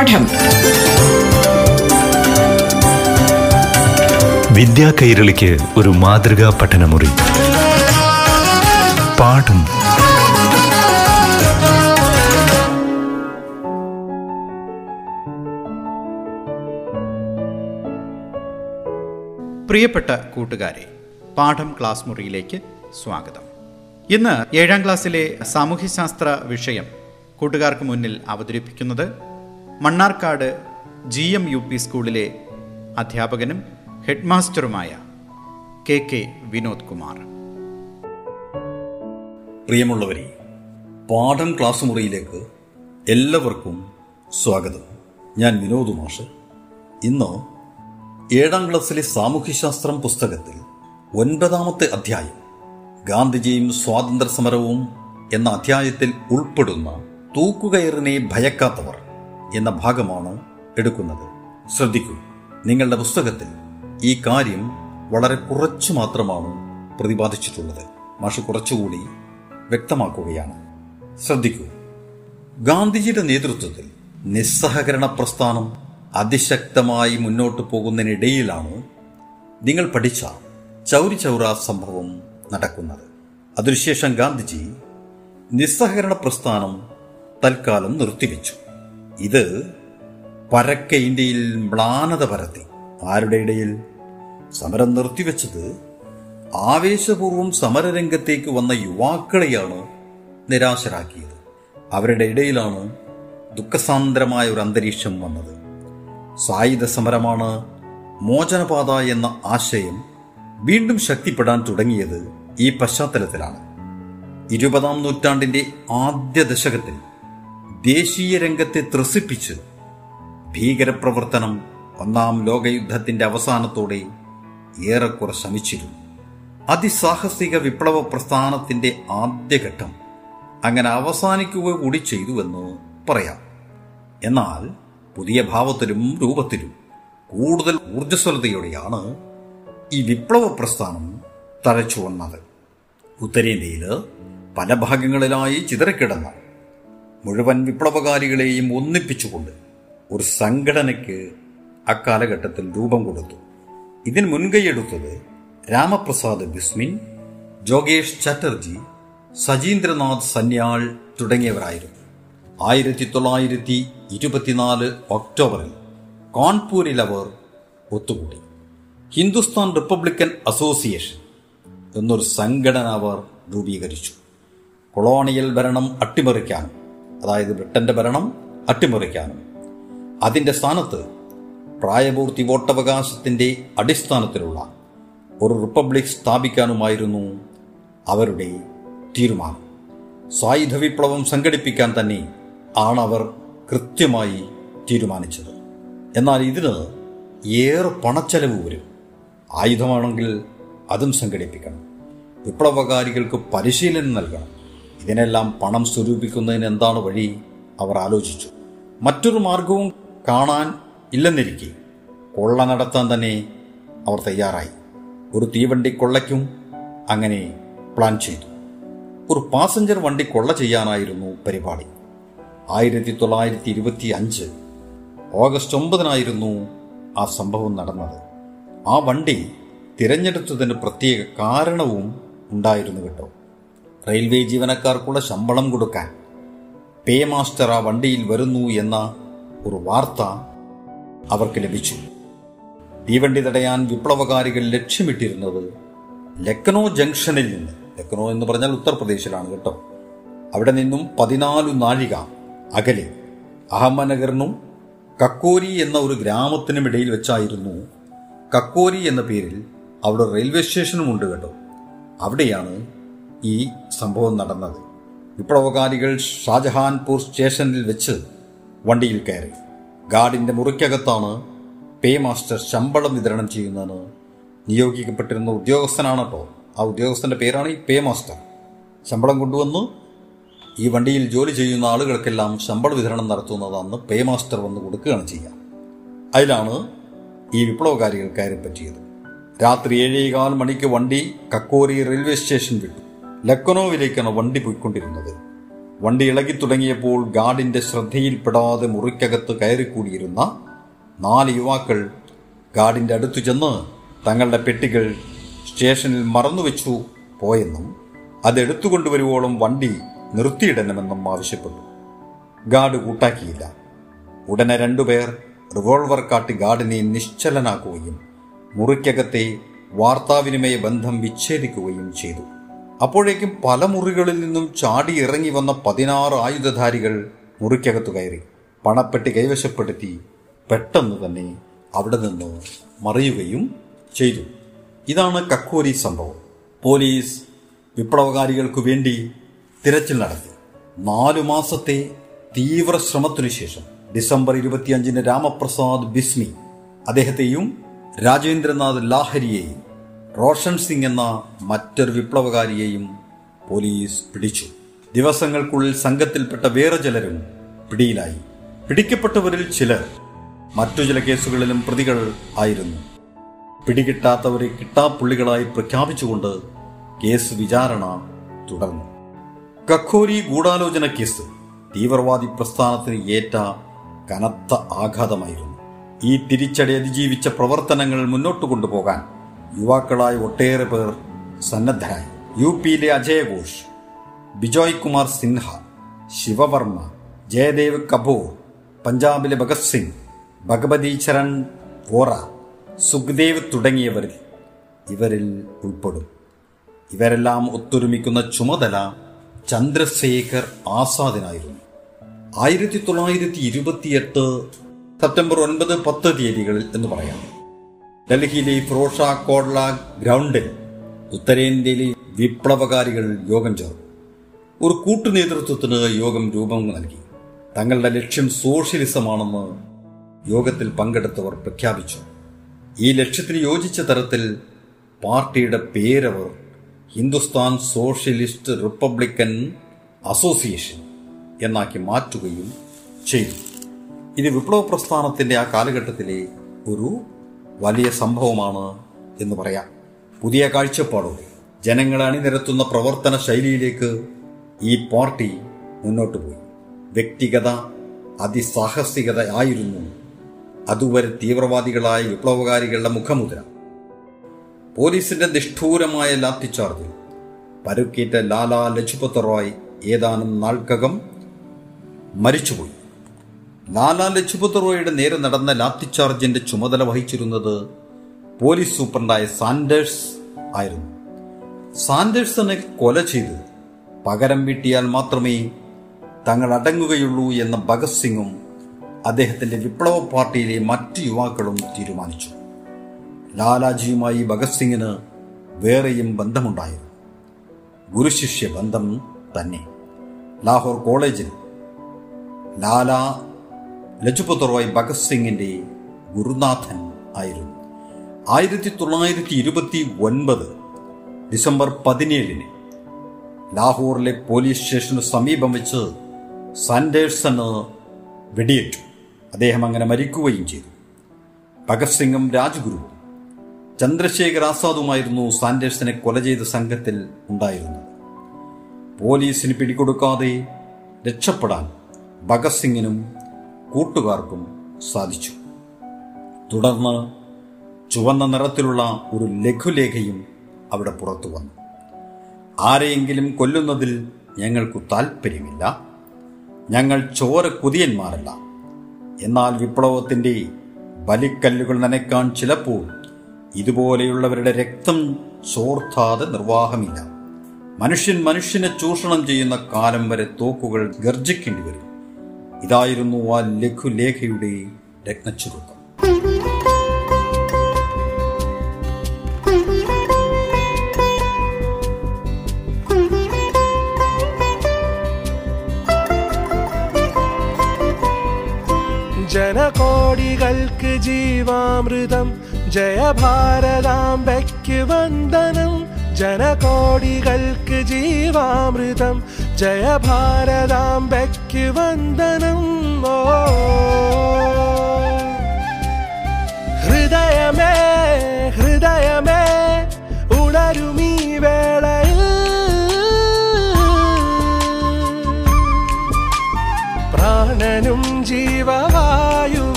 പാഠം. വിദ്യാ കൈരളിക്ക് ഒരു മാതൃകാ പഠനമുറി. പാഠം. പ്രിയപ്പെട്ട കൂട്ടുകാരെ പാഠം ക്ലാസ് മുറിയിലേക്ക് സ്വാഗതം. ഇന്ന് ഏഴാം ക്ലാസ്സിലെ സാമൂഹ്യശാസ്ത്ര വിഷയം കൂട്ടുകാർക്ക് മുന്നിൽ അവതരിപ്പിക്കുന്നത് Mannarkkad G M U P സ്കൂളിലെ അധ്യാപകനും ഹെഡ്മാസ്റ്ററുമായ കെ കെ വിനോദ് കുമാർ പ്രിയമുള്ളവരെ പാഠം ക്ലാസ് മുറിയിലേക്ക് എല്ലാവർക്കും സ്വാഗതം. ഞാൻ വിനോദ് മാഷ് ഇന്ന് ഏഴാം ക്ലാസ്സിലെ സാമൂഹ്യശാസ്ത്രം പുസ്തകത്തിൽ ഒൻപതാമത്തെ അധ്യായം ഗാന്ധിജിയും സ്വാതന്ത്ര്യ സമരവും എന്ന അധ്യായത്തിൽ ഉൾപ്പെടുന്ന തൂക്കുകയറിനെ ഭയക്കാത്തവർ. എന്ന ഭാഗമാണ് എടുക്കുന്നത്? ശ്രദ്ധിക്കൂ നിങ്ങളുടെ പുസ്തകത്തിൽ ഈ കാര്യം വളരെ കുറച്ചു മാത്രമാണ് പ്രതിപാദിച്ചിട്ടുള്ളത്. മാഷ് കുറച്ചുകൂടി വ്യക്തമാക്കുകയാണ്. ശ്രദ്ധിക്കൂ ഗാന്ധിജിയുടെ നേതൃത്വത്തിൽ നിസ്സഹകരണ പ്രസ്ഥാനം അതിശക്തമായി മുന്നോട്ട് പോകുന്നതിനിടയിലാണ് നിങ്ങൾ പഠിച്ച ചൗരി ചൗറ സംഭവം നടക്കുന്നത്. അതിനുശേഷം ഗാന്ധിജി നിസ്സഹകരണ പ്രസ്ഥാനം തൽക്കാലം നിർത്തിവെച്ചു. ഇത് പരക്കെ ഇന്ത്യയിൽ മ്ലാനത പരത്തി. ആരുടെ ഇടയിൽ? സമരം നിർത്തിവെച്ചത് ആവേശപൂർവം സമരരംഗത്തേക്ക് വന്ന യുവാക്കളെയാണ് നിരാശരാക്കിയത്. അവരുടെ ഇടയിലാണ് ദുഃഖസാന്ദ്രമായ ഒരു അന്തരീക്ഷം വന്നത്. സായുധ സമരമാണ് മോചനപാത എന്ന ആശയം വീണ്ടും ശക്തിപ്പെടാൻ തുടങ്ങിയത് ഈ പശ്ചാത്തലത്തിലാണ്. ഇരുപതാം നൂറ്റാണ്ടിന്റെ ആദ്യ ദശകത്തിൽ ദേശീയ രംഗത്തെ ത്രസിപ്പിച്ച് ഭീകരപ്രവർത്തനം ഒന്നാം ലോകയുദ്ധത്തിന്റെ അവസാനത്തോടെ ഏറെക്കുറെ ശമിച്ചിരുന്നു. അതിസാഹസിക വിപ്ലവ പ്രസ്ഥാനത്തിന്റെ ആദ്യഘട്ടം അങ്ങനെ അവസാനിക്കുക കൂടി ചെയ്തുവെന്ന് പറയാം. എന്നാൽ പുതിയ ഭാവത്തിലും രൂപത്തിലും കൂടുതൽ ഊർജസ്വലതയോടെയാണ് ഈ വിപ്ലവ പ്രസ്ഥാനം തഴച്ചു വന്നത് ഉത്തരേന്ത്യയിൽ പല ഭാഗങ്ങളിലായി ചിതറിക്കിടന്ന മുഴുവൻ വിപ്ലവകാരികളെയും ഒന്നിപ്പിച്ചുകൊണ്ട് ഒരു സംഘടനയ്ക്ക് അക്കാലഘട്ടത്തിൽ രൂപം കൊടുത്തു. ഇതിന് മുൻകൈയെടുത്തത് രാമപ്രസാദ് ബിസ്മിൻ ജോഗേഷ് ചാറ്റർജി സജീന്ദ്രനാഥ് സന്യാൾ തുടങ്ങിയവരായിരുന്നു. ആയിരത്തി തൊള്ളായിരത്തി ഇരുപത്തിനാല് ഒക്ടോബറിൽ കാൺപൂരിൽ അവർ ഒത്തുകൂടി. ഹിന്ദുസ്ഥാൻ റിപ്പബ്ലിക്കൻ അസോസിയേഷൻ എന്നൊരു സംഘടന അവർ രൂപീകരിച്ചു. കൊളോണിയൽ ഭരണം അട്ടിമറിക്കാനും അതായത് ബ്രിട്ടന്റെ ഭരണം അട്ടിമറിക്കാനും അതിന്റെ സ്ഥാനത്ത് പ്രായപൂർത്തി വോട്ടവകാശത്തിന്റെ അടിസ്ഥാനത്തിലുള്ള ഒരു റിപ്പബ്ലിക് സ്ഥാപിക്കാനുമായിരുന്നു അവരുടെ തീരുമാനം. സായുധ വിപ്ലവം സംഘടിപ്പിക്കാൻ തന്നെ ആണവർ കൃത്യമായി തീരുമാനിച്ചത്. എന്നാൽ ഇതിന് ഏറെ പണച്ചെലവ് വരും. ആയുധമാണെങ്കിൽ അതും സംഘടിപ്പിക്കണം. വിപ്ലവകാരികൾക്ക് പരിശീലനം നൽകണം. ഇതിനെല്ലാം പണം സ്വരൂപിക്കുന്നതിന് എന്താണ് വഴി? അവർ ആലോചിച്ചു. മറ്റൊരു മാർഗവും കാണാൻ ഇല്ലെന്നിരിക്കെ. കൊള്ള നടത്താൻ തന്നെ അവർ തയ്യാറായി. ഒരു തീവണ്ടി കൊള്ളയ്ക്കും അങ്ങനെ പ്ലാൻ ചെയ്തു. ഒരു പാസഞ്ചർ വണ്ടി കൊള്ള ചെയ്യാനായിരുന്നു പരിപാടി. ആയിരത്തി തൊള്ളായിരത്തി ഇരുപത്തി അഞ്ച് ഓഗസ്റ്റ് ഒമ്പതിനായിരുന്നു ആ സംഭവം നടന്നത്. ആ വണ്ടി തിരഞ്ഞെടുത്തതിന് പ്രത്യേക കാരണവും ഉണ്ടായിരുന്നു കേട്ടോ. റെയിൽവേ ജീവനക്കാർക്കുള്ള ശമ്പളം കൊടുക്കാൻ പേ മാസ്റ്റർ ആ വണ്ടിയിൽ വരുന്നു എന്ന ഒരു വാർത്ത അവർക്ക് ലഭിച്ചു. തീവണ്ടി തടയാൻ വിപ്ലവകാരികൾ ലക്ഷ്യമിട്ടിരുന്നത് ലക്നോ ജംഗ്ഷനിൽ നിന്ന്. ലക്നോ എന്ന് പറഞ്ഞാൽ ഉത്തർപ്രദേശിലാണ് കേട്ടോ. അവിടെ നിന്നും പതിനാലു നാഴിക അകലെ അഹമ്മനഗറിനും കക്കോരി എന്ന ഒരു ഗ്രാമത്തിനും ഇടയിൽ വെച്ചായിരുന്നു കക്കോരി എന്ന പേരിൽ അവിടെ റെയിൽവേ സ്റ്റേഷനും ഉണ്ട് കേട്ടോ. അവിടെയാണ് ഈ സംഭവം നടന്നത്. വിപ്ലവകാരികൾ ഷാജഹാൻപൂർ സ്റ്റേഷനിൽ വെച്ച് വണ്ടിയിൽ കയറി. ഗാർഡിന്റെ മുറിക്കകത്താണ് പേ മാസ്റ്റർ ശമ്പളം വിതരണം ചെയ്യുന്നതിന് നിയോഗിക്കപ്പെട്ടിരുന്ന ഉദ്യോഗസ്ഥനാണ് കേട്ടോ ആ ഉദ്യോഗസ്ഥന്റെ പേരാണ് ഈ പേ മാസ്റ്റർ. ശമ്പളം കൊണ്ടുവന്ന് ഈ വണ്ടിയിൽ ജോലി ചെയ്യുന്ന ആളുകൾക്കെല്ലാം ശമ്പള വിതരണം നടത്തുന്നതാണെന്ന് പേ മാസ്റ്റർ വന്ന് കൊടുക്കുകയാണ് ചെയ്യുക അതിലാണ് ഈ വിപ്ലവകാരികൾ കയറി പറ്റിയത്. രാത്രി ഏഴേകാൽ മണിക്ക് വണ്ടി കക്കോരി റെയിൽവേ സ്റ്റേഷൻ വിട്ടു. ലക്നൌവിലേക്കാണ് വണ്ടി പോയിക്കൊണ്ടിരുന്നത്. വണ്ടി ഇളകി തുടങ്ങിയപ്പോൾ ഗാർഡിന്റെ ശ്രദ്ധയിൽപ്പെടാതെ മുറിക്കകത്ത് കയറിക്കൂടിയിരുന്ന നാല് യുവാക്കൾ ഗാർഡിന്റെ അടുത്തു ചെന്ന് തങ്ങളുടെ പെട്ടികൾ സ്റ്റേഷനിൽ മറന്നുവെച്ചു പോയെന്നും അതെടുത്തുകൊണ്ടുവരുവോളം വണ്ടി നിർത്തിയിടണമെന്നും ആവശ്യപ്പെട്ടു. ഗാർഡ് കൂട്ടാക്കിയില്ല. ഉടനെ രണ്ടുപേർ റിവോൾവർ കാട്ടി ഗാർഡിനെ നിശ്ചലനാക്കുകയും മുറിക്കകത്തെ വാർത്താവിനിമയ ബന്ധം വിച്ഛേദിക്കുകയും ചെയ്തു. അപ്പോഴേക്കും പല മുറികളിൽ നിന്നും ചാടി ഇറങ്ങി വന്ന പതിനാറ് ആയുധധാരികൾ മുറിക്കകത്തു കയറി. പണപ്പെട്ടി കൈവശപ്പെടുത്തി പെട്ടെന്ന് തന്നെ അവിടെ നിന്ന് മറിയുകയും ചെയ്തു. ഇതാണ് കക്കോരി സംഭവം. പോലീസ് വിപ്ലവകാരികൾക്കു വേണ്ടി തിരച്ചിൽ നടത്തി. നാലു മാസത്തെ തീവ്ര ശ്രമത്തിനു ശേഷം ഡിസംബർ ഇരുപത്തിയഞ്ചിന് രാമപ്രസാദ് ബിസ്മി അദ്ദേഹത്തെയും രാജേന്ദ്രനാഥ് ലാഹരിയെയും റോഷൻ സിംഗ് എന്ന മറ്റൊരു വിപ്ലവകാരിയെയും പോലീസ് പിടിച്ചു. ദിവസങ്ങൾക്കുള്ളിൽ സംഘത്തിൽപ്പെട്ട വേറെ ചിലരും പിടിയിലായി. പിടിക്കപ്പെട്ടവരിൽ ചിലർ മറ്റു ചില കേസുകളിലും പ്രതികൾ ആയിരുന്നു. പിടികിട്ടാത്തവരെ കിട്ടാപ്പുള്ളികളായി പ്രഖ്യാപിച്ചുകൊണ്ട് കേസ് വിചാരണ തുടർന്നു. കഖോരി ഗൂഢാലോചന കേസ് തീവ്രവാദി പ്രസ്ഥാനത്തിന് ഏറ്റ കനത്ത ആഘാതമായിരുന്നു. ഈ തിരിച്ചടി അതിജീവിച്ച പ്രവർത്തനങ്ങൾ മുന്നോട്ട് കൊണ്ടുപോകാൻ യുവാക്കളായ ഒട്ടേറെ പേർ സന്നദ്ധരായി. യു പിയിലെ അജയ് ഘോഷ് ബിജോയ് കുമാർ സിൻഹ ശിവവർമ്മ ജയദേവ് കപൂർ പഞ്ചാബിലെ ഭഗത് സിംഗ് ഭഗവതി ചരൺ വോറ സുഖ്ദേവ് തുടങ്ങിയവരിൽ ഇവരിൽ ഉൾപ്പെടും. ഇവരെല്ലാം ഒത്തൊരുമിക്കുന്ന ചുമതല ചന്ദ്രശേഖർ ആസാദിനായിരുന്നു. ആയിരത്തി തൊള്ളായിരത്തി ഇരുപത്തിയെട്ട് സെപ്റ്റംബർ ഒൻപത് പത്ത് തീയതികളിൽ എന്ന് പറയാം. ഡൽഹിയിലെ ഫിറോഷ കോഡ്ല ഗ്രൗണ്ടിൽ ഉത്തരേന്ത്യയിലെ വിപ്ലവകാരികൾ യോഗം ചേർന്നു. ഒരു കൂട്ടുനേതൃത്വത്തിന് യോഗം രൂപം നൽകി. തങ്ങളുടെ ലക്ഷ്യം സോഷ്യലിസമാണെന്ന് യോഗത്തിൽ പങ്കെടുത്തവർ പ്രഖ്യാപിച്ചു. ഈ ലക്ഷ്യത്തിന് യോജിച്ച തരത്തിൽ പാർട്ടിയുടെ പേരവർ ഹിന്ദുസ്ഥാൻ സോഷ്യലിസ്റ്റ് റിപ്പബ്ലിക്കൻ അസോസിയേഷൻ എന്നാക്കി മാറ്റുകയും ചെയ്തു. ഇത് വിപ്ലവ പ്രസ്ഥാനത്തിന്റെ ആ കാലഘട്ടത്തിലെ ഒരു വലിയ സംഭവമാണ് എന്ന് പറയാം. പുതിയ കാഴ്ചപ്പാടോടെ ജനങ്ങളെ അണിനിരത്തുന്ന പ്രവർത്തന ശൈലിയിലേക്ക് ഈ പാർട്ടി മുന്നോട്ട് പോയി. വ്യക്തിഗത അതിസാഹസികത ആയിരുന്നു അതുവരെ തീവ്രവാദികളായ വിപ്ലവകാരികളുടെ മുഖമുദ്ര. പോലീസിന്റെ നിഷ്ഠൂരമായ ലാത്തിച്ചാർജിൽ പരുക്കേറ്റ ലാലാ ലജ്പത് റോയ് ഏതാനും നാൾക്കകം മരിച്ചുപോയി. ലാലാ ലജ്പത് റോയുടെ നേരെ നടന്ന ലാത്തിച്ചാർജിന്റെ ചുമതല വഹിച്ചിരുന്നത് പോലീസ് സൂപ്രണ്ടായ സാൻഡേഴ്സ് ആയിരുന്നു. സാൻഡേഴ്സിനെ കൊല ചെയ്ത് പകരം വീട്ടിയാൽ മാത്രമേ തങ്ങൾ അടങ്ങുകയുള്ളൂ എന്ന ഭഗത് സിംഗും അദ്ദേഹത്തിന്റെ വിപ്ലവ പാർട്ടിയിലെ മറ്റു യുവാക്കളും തീരുമാനിച്ചു. ലാലാജിയുമായി ഭഗത് സിംഗിന് വേറെയും ബന്ധമുണ്ടായിരുന്നു. ഗുരുശിഷ്യ ബന്ധം തന്നെ. ലാഹോർ കോളേജിൽ ലാല ലജ്പത് റോയ് ഭഗത് സിംഗിന്റെ ഗുരുനാഥൻ ആയിരുന്നു. ആയിരത്തി തൊള്ളായിരത്തി ഇരുപത്തി ഒൻപത് ഡിസംബർ പതിനേഴിന് ലാഹോറിലെ പോലീസ് സ്റ്റേഷന് സമീപം വെച്ച് സാൻഡേഴ്സണ് വെടിയേറ്റു. അദ്ദേഹം അങ്ങനെ മരിക്കുകയും ചെയ്തു. ഭഗത് സിംഗും രാജ്ഗുരുവും ചന്ദ്രശേഖർ ആസാദുമായിരുന്നു സാൻഡേഴ്സിനെ കൊല ചെയ്ത സംഘത്തിൽ ഉണ്ടായിരുന്നത്. പോലീസിന് പിടികൊടുക്കാതെ രക്ഷപ്പെടാൻ ഭഗത് സിംഗിനും കൂട്ടുകാർക്കും സാധിച്ചു. തുടർന്ന് ചുവന്ന നിറത്തിലുള്ള ഒരു ലഘുലേഖയും അവിടെ പുറത്തു വന്നു. ആരെയെങ്കിലും കൊല്ലുന്നതിൽ ഞങ്ങൾക്ക് താല്പര്യമില്ല ഞങ്ങൾ ചോര കുതിയന്മാരല്ല. എന്നാൽ വിപ്ലവത്തിന്റെ ബലിക്കല്ലുകൾ നനയ്ക്കാൻ ചിലപ്പോൾ ഇതുപോലെയുള്ളവരുടെ രക്തം ചോർത്താതെ നിർവാഹമില്ല. മനുഷ്യൻ മനുഷ്യനെ ചൂഷണം ചെയ്യുന്ന കാലം വരെ തോക്കുകൾ ഗർജിക്കേണ്ടി വരും. ഇതായിരുന്നു ആ ലഘുലേഖയുടെ രത്നച്ചുരുക്കം. ജനകോടികൾക്ക് ജീവാമൃതം ജയഭാരതാംബയ്ക്ക് വന്ദനം. ജനകോടികൾക്ക് ജീവാമൃതം जयभारदाम्बक्युवन्दनं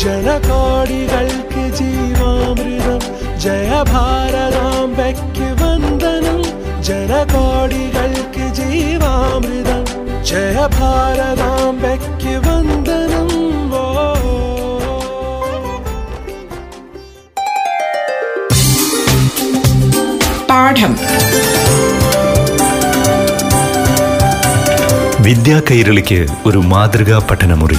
ജനകോടികൾക്ക് ജീവാമൃതം. ജയ ഭാരതാംബയ്ക്ക് വന്ദനം. ജനകോടികൾക്ക് ജീവാമൃതം. ജയ ഭാരതാംബയ്ക്ക് വന്ദനം. ഓ. പാഠം. വിദ്യാ കൈരളിക്ക് ഒരു മാതൃകാ പഠനമുറി.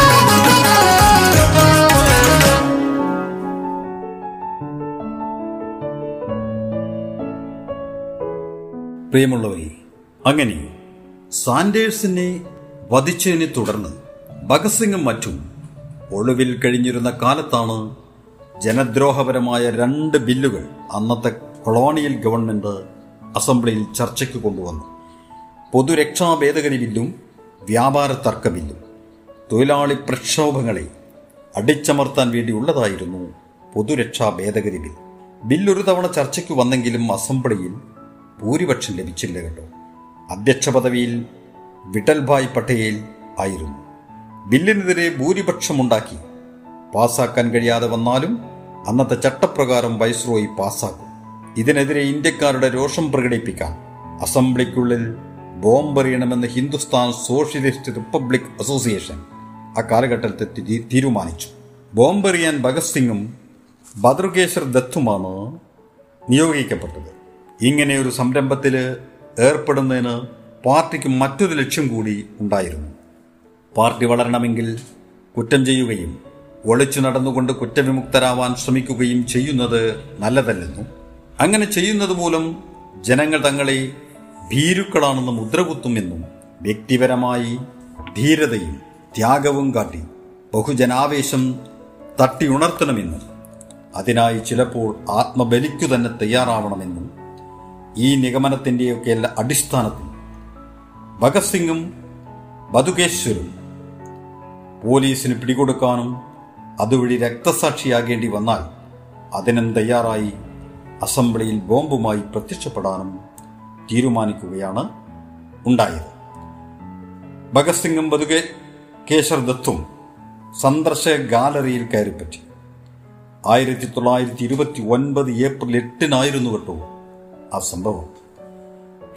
പ്രിയമുള്ളവരെ അങ്ങനെ സാൻഡേഴ്സിനെ വധിച്ചതിനെ തുടർന്ന് ഭഗത് സിംഗും മറ്റും ഒളിവിൽ കഴിഞ്ഞിരുന്ന കാലത്താണ് ജനദ്രോഹപരമായ രണ്ട് ബില്ലുകൾ അന്നത്തെ കൊളോണിയൽ ഗവൺമെന്റ് അസംബ്ലിയിൽ ചർച്ചയ്ക്ക് കൊണ്ടുവന്നു. പൊതുരക്ഷാ ഭേദഗതി ബില്ലും വ്യാപാര തർക്ക ബില്ലും. തൊഴിലാളി പ്രക്ഷോഭങ്ങളെ അടിച്ചമർത്താൻ വേണ്ടിയുള്ളതായിരുന്നു പൊതുരക്ഷാ ഭേദഗതി ബിൽ. ബില്ലൊരു തവണ ചർച്ചയ്ക്ക് വന്നെങ്കിലും അസംബ്ലിയിൽ ഭൂരിപക്ഷം ലഭിച്ചില്ല കേട്ടോ. അധ്യക്ഷ പദവിയിൽ വിട്ടൽഭായ് പട്ടേൽ ആയിരുന്നു. ബില്ലിനെതിരെ ഭൂരിപക്ഷമുണ്ടാക്കി പാസാക്കാൻ കഴിയാതെ വന്നാലും അന്നത്തെ ചട്ടപ്രകാരം വൈസ്രോയി പാസാക്കും. ഇതിനെതിരെ ഇന്ത്യക്കാരുടെ രോഷം പ്രകടിപ്പിക്കാൻ അസംബ്ലിക്കുള്ളിൽ ബോംബെറിയണമെന്ന് ഹിന്ദുസ്ഥാൻ സോഷ്യലിസ്റ്റ് റിപ്പബ്ലിക് അസോസിയേഷൻ ആ കാലഘട്ടത്തിൽ തീരുമാനിച്ചു. ബോംബെറിയാൻ ഭഗത് സിംഗും ബദ്രുകേശ്വർ ദത്തുമാണ് നിയോഗിക്കപ്പെട്ടത്. ഇങ്ങനെ ഒരു സംരംഭത്തിൽ ഏർപ്പെടുന്നതിന് പാർട്ടിക്ക് മറ്റൊരു ലക്ഷ്യം കൂടി ഉണ്ടായിരുന്നു. പാർട്ടി വളരണമെങ്കിൽ കുറ്റം ചെയ്യുകയും ഒളിച്ചു നടന്നുകൊണ്ട് കുറ്റവിമുക്തരാവാൻ ശ്രമിക്കുകയും ചെയ്യുന്നത് നല്ലതല്ലെന്നും അങ്ങനെ ചെയ്യുന്നത് മൂലം ജനങ്ങൾ തങ്ങളെ ഭീരുക്കളാണെന്ന് മുദ്രകുത്തുമെന്നും വ്യക്തിപരമായി ധീരതയും ത്യാഗവും കാട്ടി ബഹുജനാവേശം തട്ടിയുണർത്തണമെന്നും അതിനായി ചിലപ്പോൾ ആത്മബലിക്കു തന്നെ തയ്യാറാവണമെന്നും ഈ നിഗമനത്തിന്റെയൊക്കെ അടിസ്ഥാനത്തിൽ ഭഗത് സിംഗും ബതുകേശ്വരും പോലീസിന് പിടികൊടുക്കാനും അതുവഴി രക്തസാക്ഷിയാകേണ്ടി വന്നാൽ അതിനും തയ്യാറായി അസംബ്ലിയിൽ ബോംബുമായി പ്രത്യക്ഷപ്പെടാനും തീരുമാനിക്കുകയാണ് ഉണ്ടായത്. ഭഗത് സിംഗും ബതുകെ കേശർ ദത്തും സന്ദർശക ഗാലറിയിൽ കയറിപ്പറ്റി. ആയിരത്തി തൊള്ളായിരത്തി ഇരുപത്തി ഒൻപത് ഏപ്രിൽ എട്ടിനായിരുന്നു കേട്ടോ ആ സംഭവം.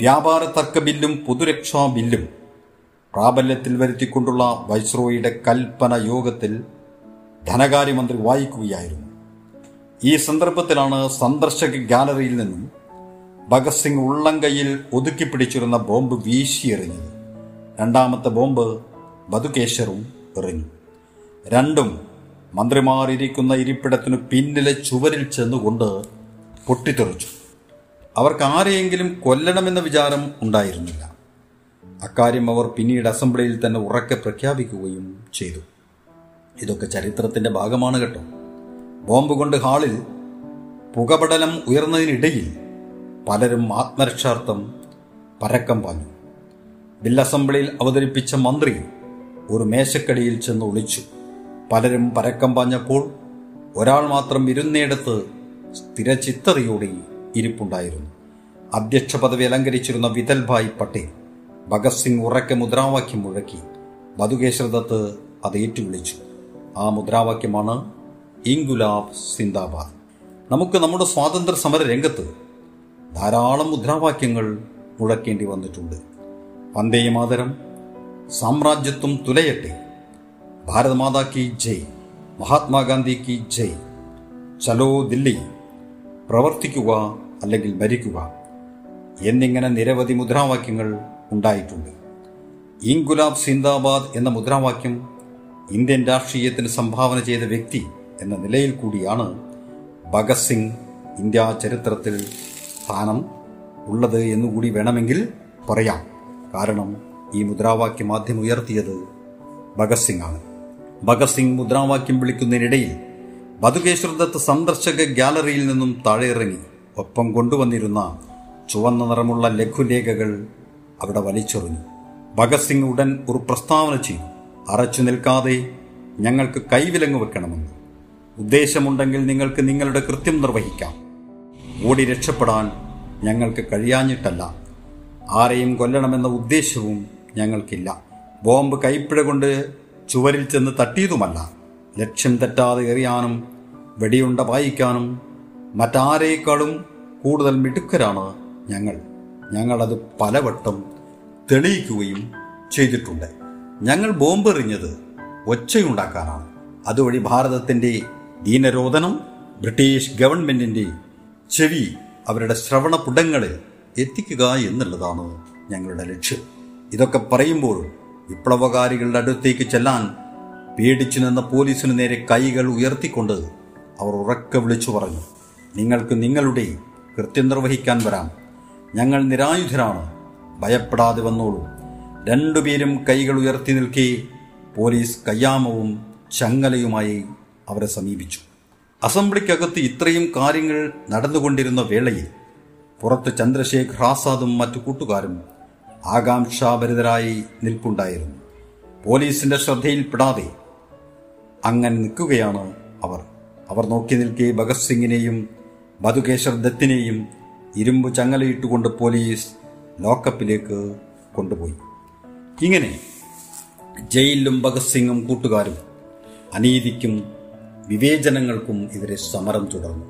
വ്യാപാര തർക്ക ബില്ലും പൊതുരക്ഷാ ബില്ലും പ്രാബല്യത്തിൽ വരുത്തിക്കൊണ്ടുള്ള വൈസ്രോയിയുടെ കൽപ്പന യോഗത്തിൽ ധനകാര്യമന്ത്രി വായിക്കുകയായിരുന്നു. ഈ സന്ദർഭത്തിലാണ് സന്ദർശക ഗാലറിയിൽ നിന്നും ഭഗത് സിംഗ് ഉള്ളംകൈയിൽ ഒതുക്കി പിടിച്ചിരുന്ന ബോംബ് വീശിയെറിഞ്ഞത്. രണ്ടാമത്തെ ബോംബ് ബതുകേശ്വറും എറിഞ്ഞു. രണ്ടും മന്ത്രിമാർ ഇരിക്കുന്ന ഇരിപ്പിടത്തിനു പിന്നിലെ ചുവരിൽ ചെന്നുകൊണ്ട് പൊട്ടിത്തെറിച്ചു. അവർക്ക് ആരെയെങ്കിലും കൊല്ലണമെന്ന വിചാരം ഉണ്ടായിരുന്നില്ല. അക്കാര്യം അവർ പിന്നീട് അസംബ്ലിയിൽ തന്നെ ഉറക്കെ പ്രഖ്യാപിക്കുകയും ചെയ്തു. ഇതൊക്കെ ചരിത്രത്തിന്റെ ഭാഗമാണ് കേട്ടോ. ബോംബ് കൊണ്ട് ഹാളിൽ പുകപടലം ഉയർന്നതിനിടയിൽ പലരും ആത്മരക്ഷാർത്ഥം പരക്കം പാഞ്ഞു. ബിൽ അസംബ്ലിയിൽ അവതരിപ്പിച്ച മന്ത്രി ഒരു മേശക്കടിയിൽ ചെന്ന് ഒളിച്ചു. പലരും പരക്കം പാഞ്ഞപ്പോൾ ഒരാൾ മാത്രം ഇരുന്നയിടത്ത് സ്ഥിരചിത്തതയോടെ ഇരിപ്പുണ്ടായിരുന്നു. അധ്യക്ഷ പദവി അലങ്കരിച്ചിരുന്ന വിതൽഭായ് പട്ടേൽ ഭഗത് സിംഗ് ഉറക്കെ മുദ്രാവാക്യം മുഴക്കി ബതുകേശ്വരദത്ത് അത് ഏറ്റുവിളിച്ചു. ആ മുദ്രാവാക്യമാണ് ഇംഗുലാബ് സിന്ദാബാദ് നമുക്ക് നമ്മുടെ സ്വാതന്ത്ര്യ സമര രംഗത്ത് ധാരാളം മുദ്രാവാക്യങ്ങൾ മുഴക്കേണ്ടി വന്നിട്ടുണ്ട്. വന്ദേ മാതരം സാമ്രാജ്യത്വം തുലയട്ടെ ഭാരതമാതാ കി ജയ് മഹാത്മാഗാന്ധി കി ജയ് ചലോ ദില്ലി പ്രവർത്തിക്കുക അല്ലെങ്കിൽ മരിക്കുക. എന്നിങ്ങനെ നിരവധി മുദ്രാവാക്യങ്ങൾ ഉണ്ടായിട്ടുണ്ട്. ഇൻഗുലാബ് സിന്ദാബാദ് എന്ന മുദ്രാവാക്യം ഇന്ത്യൻ രാഷ്ട്രീയത്തിന് സംഭാവന ചെയ്ത വ്യക്തി എന്ന നിലയിൽ കൂടിയാണ് ഭഗത് സിംഗ് ഇന്ത്യ ചരിത്രത്തിൽ സ്ഥാനം ഉള്ളത് എന്നുകൂടി വേണമെങ്കിൽ പറയാം. കാരണം ഈ മുദ്രാവാക്യം ആദ്യം ഉയർത്തിയത് ഭഗത് സിംഗ് ആണ്. ഭഗത് സിംഗ് മുദ്രാവാക്യം വിളിക്കുന്നതിനിടയിൽ ബതുകേശ്വർ സന്ദർശക ഗ്യാലറിയിൽ നിന്നും താഴെയിറങ്ങി. ഒപ്പം കൊണ്ടുവന്നിരുന്ന ചുവന്ന നിറമുള്ള ലഘുലേഖകൾ അവിടെ വലിച്ചെറിഞ്ഞു. ഭഗത് സിംഗ് ഉടൻ ഒരു പ്രസ്താവന ചെയ്തു. അറച്ചു നിൽക്കാതെ ഞങ്ങൾക്ക് കൈവിലങ്ങ് വെക്കണമെന്ന്. ഉദ്ദേശമുണ്ടെങ്കിൽ നിങ്ങൾക്ക് നിങ്ങളുടെ കൃത്യം നിർവഹിക്കാം. ഓടി രക്ഷപ്പെടാൻ ഞങ്ങൾക്ക് കഴിയാഞ്ഞിട്ടല്ല. ആരെയും കൊല്ലണമെന്ന ഉദ്ദേശവും ഞങ്ങൾക്കില്ല. ബോംബ് കൈപ്പിഴ കൊണ്ട് ചുവരിൽ ചെന്ന് തട്ടിയതുമല്ല. ലക്ഷ്യം തെറ്റാതെ എറിയാനും വെടിയുണ്ട വായിക്കാനും മറ്റാരേക്കാളും കൂടുതൽ മിടുക്കരാണ് ഞങ്ങൾ. ഞങ്ങളത് പലവട്ടം തെളിയിക്കുകയും ചെയ്തിട്ടുണ്ട്. ഞങ്ങൾ ബോംബെറിഞ്ഞത് ഒച്ചയുണ്ടാക്കാനാണ്. അതുവഴി ഭാരതത്തിന്റെ ദീനരോധനം ബ്രിട്ടീഷ് ഗവൺമെന്റിന്റെ ചെവി അവരുടെ ശ്രവണപുടങ്ങളിൽ എത്തിക്കുക എന്നുള്ളതാണ് ഞങ്ങളുടെ ലക്ഷ്യം. ഇതൊക്കെ പറയുമ്പോൾ വിപ്ലവകാരികളുടെ അടുത്തേക്ക് ചെല്ലാൻ പേടിച്ചു നിന്ന പോലീസിന് നേരെ കൈകൾ ഉയർത്തിക്കൊണ്ട് അവർ ഉറക്കെ വിളിച്ചു പറഞ്ഞു. നിങ്ങൾക്ക് നിങ്ങളുടെ കൃത്യം നിർവഹിക്കാൻ വരാം. ഞങ്ങൾ നിരായുധരാണ്. ഭയപ്പെടാതെ വന്നോളൂ. രണ്ടുപേരും കൈകൾ ഉയർത്തി നിൽക്കെ പോലീസ് കയ്യാമവും ചങ്ങലയുമായി അവരെ സമീപിച്ചു. അസംബ്ലിക്കകത്ത് ഇത്രയും കാര്യങ്ങൾ നടന്നുകൊണ്ടിരുന്ന വേളയിൽ പുറത്ത് ചന്ദ്രശേഖർ ആസാദും മറ്റു കൂട്ടുകാരും ആകാംക്ഷാഭരിതരായി നിൽപ്പുണ്ടായിരുന്നു. പോലീസിന്റെ ശ്രദ്ധയിൽപ്പെടാതെ അങ്ങനെ നിൽക്കുകയാണ് അവർ. അവർ നോക്കി നിൽക്കെ ഭഗത് സിംഗിനെയും ബതുകേശ്വർ ദത്തിനെയും ഇരുമ്പ് ചങ്ങലയിട്ടുകൊണ്ട് പോലീസ് ലോക്കപ്പിലേക്ക് കൊണ്ടുപോയി. ഇങ്ങനെ ജയിലിലും ഭഗത് സിംഗും കൂട്ടുകാരും അനീതിക്കും വിവേചനങ്ങൾക്കും എതിരെ സമരം തുടർന്നു.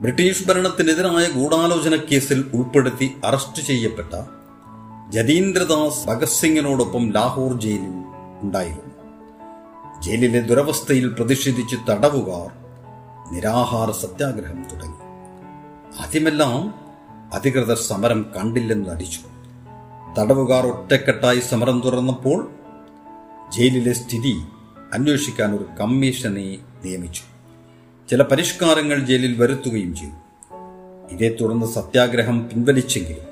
ബ്രിട്ടീഷ് ഭരണത്തിനെതിരായ ഗൂഢാലോചന കേസിൽ ഉൾപ്പെടുത്തി അറസ്റ്റ് ചെയ്യപ്പെട്ട ജതീന്ദ്രദാസ് ഭഗത് സിംഗിനോടൊപ്പം ലാഹോർ ജയിലിൽ ഉണ്ടായിരുന്നു. ജയിലിലെ ദുരവസ്ഥയിൽ പ്രതിഷേധിച്ച് തടവുകാർ നിരാഹാര സത്യാഗ്രഹം തുടങ്ങി. ആദ്യമെല്ലാം അധികൃതർ സമരം കണ്ടില്ലെന്ന് നടിച്ചു തടവുകാർ ഒറ്റക്കെട്ടായി സമരം തുറന്നപ്പോൾ ജയിലിലെ സ്ഥിതി അന്വേഷിക്കാൻ ഒരു കമ്മീഷനെ നിയമിച്ചു. ചില പരിഷ്കാരങ്ങൾ ജയിലിൽ വരുത്തുകയും ചെയ്തു. ഇതേ തുടർന്ന് സത്യാഗ്രഹം പിൻവലിച്ചെങ്കിലും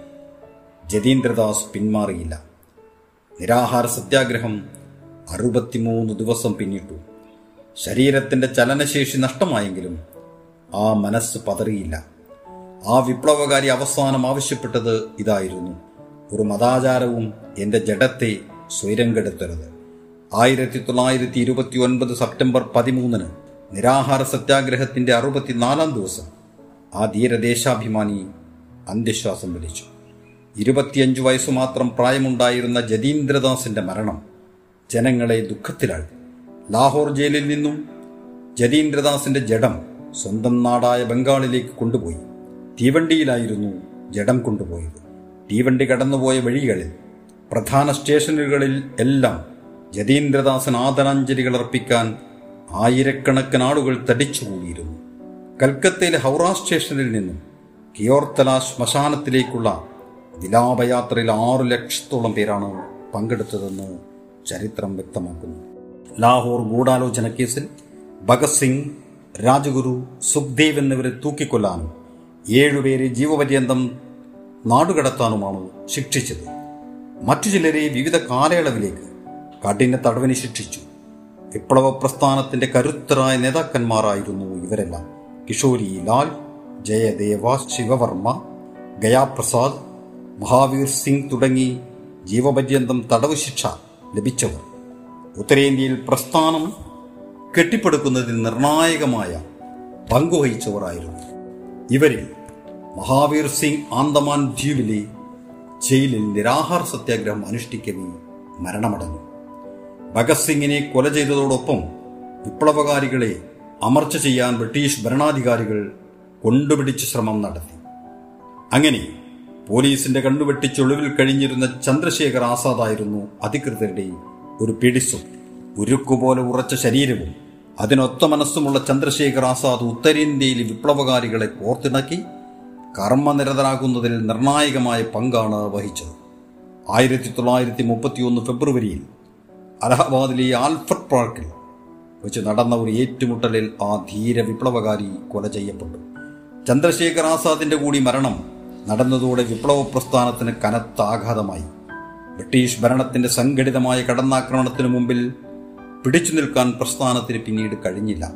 ജതീന്ദ്രദാസ് പിന്മാറിയില്ല. നിരാഹാര സത്യാഗ്രഹം അറുപത്തിമൂന്ന് ദിവസം പിന്നിട്ടു. ശരീരത്തിന്റെ ചലനശേഷി നഷ്ടമായെങ്കിലും ആ മനസ്സ് പതറിയില്ല. ആ വിപ്ലവകാരി അവസാനം ആവശ്യപ്പെട്ടത് ഇതായിരുന്നു. ഒരു മതാചാരവും എന്റെ ജഡത്തെ സ്വൈരം കെടുത്തരുത് ആയിരത്തി തൊള്ളായിരത്തി ഇരുപത്തി ഒൻപത് സെപ്റ്റംബർ പതിമൂന്നിന് നിരാഹാര സത്യാഗ്രഹത്തിന്റെ അറുപത്തിനാലാം ദിവസം ആ ധീരദേശാഭിമാനി അന്ത്യശ്വാസം വലിച്ചു ഇരുപത്തിയഞ്ചു വയസ്സു മാത്രം പ്രായമുണ്ടായിരുന്ന ജതീന്ദ്രദാസിന്റെ മരണം ജനങ്ങളെ ദുഃഖത്തിലാഴ്ത്തി. ലാഹോർ ജയിലിൽ നിന്നും ജതീന്ദ്രദാസിന്റെ ജഡം സ്വന്തം നാടായ ബംഗാളിലേക്ക് കൊണ്ടുപോയി. തീവണ്ടിയിലായിരുന്നു ജഡം കൊണ്ടുപോയത്. തീവണ്ടി കടന്നുപോയ വഴികളിൽ പ്രധാന സ്റ്റേഷനുകളിൽ എല്ലാം ജതീന്ദ്രദാസൻ ആദരാഞ്ജലികൾ അർപ്പിക്കാൻ ആയിരക്കണക്കിന് ആളുകൾ തടിച്ചുകൂടിയിരുന്നു കൽക്കത്തയിലെ ഹൗറ സ്റ്റേഷനിൽ നിന്നും കിയോർത്തല ശ്മശാനത്തിലേക്കുള്ള വിലാപയാത്രയിൽ ആറു ലക്ഷത്തോളം പേരാണ് പങ്കെടുത്തതെന്ന് ചരിത്രം വ്യക്തമാക്കുന്നു. ലാഹോർ ഗൂഢാലോചന കേസിൽ ഭഗത് സിംഗ് രാജഗുരു സുഖ്ദേവ് എന്നിവരെ തൂക്കിക്കൊല്ലാനും ഏഴുപേരെ ജീവപര്യന്തം നാടുകടത്താനുമാണ് ശിക്ഷിച്ചത്. മറ്റു ചിലരെ വിവിധ കാലയളവിലേക്ക് കഠിന തടവിന് ശിക്ഷിച്ചു. വിപ്ലവ പ്രസ്ഥാനത്തിന്റെ കരുത്തരായ നേതാക്കന്മാരായിരുന്നു ഇവരെല്ലാം. കിഷോരി ലാൽ ജയദേവ ശിവവർമ്മ ഗയാപ്രസാദ് മഹാവീർ സിംഗ് തുടങ്ങി ജീവപര്യന്തം തടവ് ശിക്ഷ ലഭിച്ചവർ. ഉത്തരേന്ത്യയിൽ പ്രസ്ഥാനം കെട്ടിപ്പടുക്കുന്നതിൽ നിർണായകമായ പങ്കുവഹിച്ചവരായിരുന്നു ഇവരിൽ മഹാവീർ സിംഗ് ആന്തമാൻ ദ്വീപിലെ ജയിലിൽ നിരാഹാര സത്യാഗ്രഹം അനുഷ്ഠിക്കവേ മരണമടഞ്ഞു. ഭഗത് സിംഗിനെ കൊല ചെയ്തതോടൊപ്പം വിപ്ലവകാരികളെ അമർച്ച ചെയ്യാൻ ബ്രിട്ടീഷ് ഭരണാധികാരികൾ കൊണ്ടുപിടിച്ച് ശ്രമം നടത്തി. അങ്ങനെ പോലീസിന്റെ കണ്ണുവെട്ടിച്ചൊളിവിൽ കഴിഞ്ഞിരുന്ന ചന്ദ്രശേഖർ ആസാദായിരുന്നു അധികൃതരുടെ ഒരു പിടിസും ഉരുക്കുപോലെ ഉറച്ച ശരീരവും അതിനൊത്ത മനസ്സുമുള്ള ചന്ദ്രശേഖർ ആസാദ് ഉത്തരേന്ത്യയിലെ വിപ്ലവകാരികളെ കോർത്തിണക്കി കർമ്മനിരതരാകുന്നതിൽ നിർണായകമായ പങ്കാണ് വഹിച്ചത്. ആയിരത്തി തൊള്ളായിരത്തി മുപ്പത്തിയൊന്ന് ഫെബ്രുവരിയിൽ അലഹബാദിലെ ആൽഫർട്ട് പാർക്കിൽ വെച്ച് നടന്ന ഒരു ഏറ്റുമുട്ടലിൽ ആ ധീര വിപ്ലവകാരി കൊല ചെയ്യപ്പെട്ടു. ചന്ദ്രശേഖർ ആസാദിന്റെ കൂടി മരണം നടന്നതോടെ വിപ്ലവ പ്രസ്ഥാനത്തിന് കനത്ത ആഘാതമായി ബ്രിട്ടീഷ് ഭരണത്തിന്റെ സംഘടിതമായ കടന്നാക്രമണത്തിനു മുമ്പിൽ പിടിച്ചു നിൽക്കാൻ പ്രസ്ഥാനത്തിന് പിന്നീട് കഴിഞ്ഞില്ല.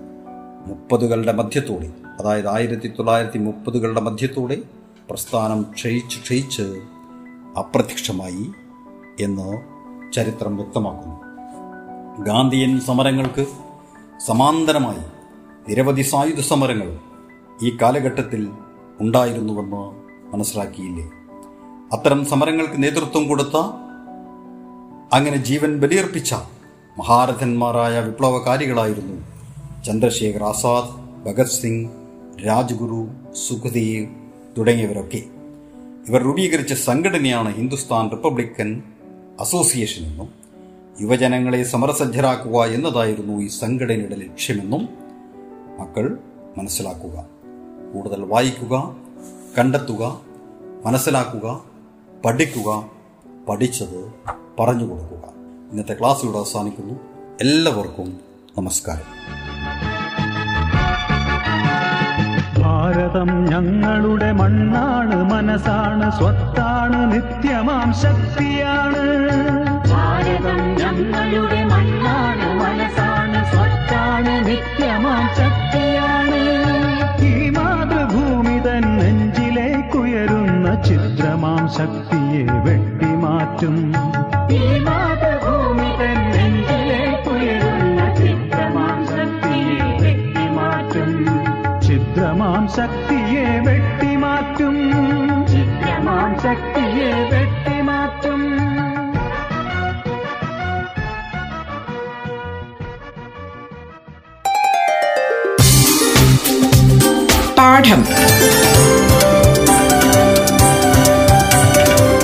മുപ്പതുകളുടെ മധ്യത്തോടെ അതായത് ആയിരത്തി തൊള്ളായിരത്തി മുപ്പതുകളുടെ മധ്യത്തോടെ പ്രസ്ഥാനം ക്ഷയിച്ച് ക്ഷയിച്ച് അപ്രത്യക്ഷമായി എന്ന് ചരിത്രം വ്യക്തമാക്കുന്നു. ഗാന്ധിയൻ സമരങ്ങൾക്ക് സമാന്തരമായി നിരവധി സായുധ സമരങ്ങൾ ഈ കാലഘട്ടത്തിൽ ഉണ്ടായിരുന്നുവെന്ന് മനസ്സിലാക്കിയില്ലേ? അത്തരം സമരങ്ങൾക്ക് നേതൃത്വം കൊടുത്ത അങ്ങനെ ജീവൻ ബലിയർപ്പിച്ച മഹാരഥന്മാരായ വിപ്ലവകാരികളായിരുന്നു ചന്ദ്രശേഖർ ആസാദ് ഭഗത് സിംഗ് രാജ്ഗുരു സുഖദേവ് തുടങ്ങിയവരൊക്കെ. ഇവർ രൂപീകരിച്ച സംഘടനയാണ് ഹിന്ദുസ്ഥാൻ റിപ്പബ്ലിക്കൻ അസോസിയേഷൻ എന്നും യുവജനങ്ങളെ സമരസജ്ജരാക്കുക എന്നതായിരുന്നു ഈ സംഘടനയുടെ ലക്ഷ്യമെന്നും മക്കൾ മനസ്സിലാക്കുക. കൂടുതൽ വായിക്കുക കണ്ടെത്തുക മനസ്സിലാക്കുക പഠിക്കുക പഠിച്ചത് പറഞ്ഞു കൊടുക്കുക. ഇന്നത്തെ ക്ലാസ് ഇവിടെ അവസാനിക്കുന്നു. എല്ലാവർക്കും നമസ്കാരം. ഭാരതം ഞങ്ങളുടെ മണ്ണാണ് മനസ്സാണ് സ്വത്താണ് നിത്യമാം ശക്തിയാണ്. ഭാരതം ഞങ്ങളുടെ മണ്ണാണ് മനസ്സാണ് സ്വത്താണ് നിത്യമാം ശക്തിയാണ്. ചിത്രമാം ശക്തിയെ വെട്ടിമാറ്റും. ചിത്രമാം ശക്തിയെ വെട്ടിമാറ്റും. ചിത്രമാം ശക്തിയെ വെട്ടിമാറ്റും. പാഠം.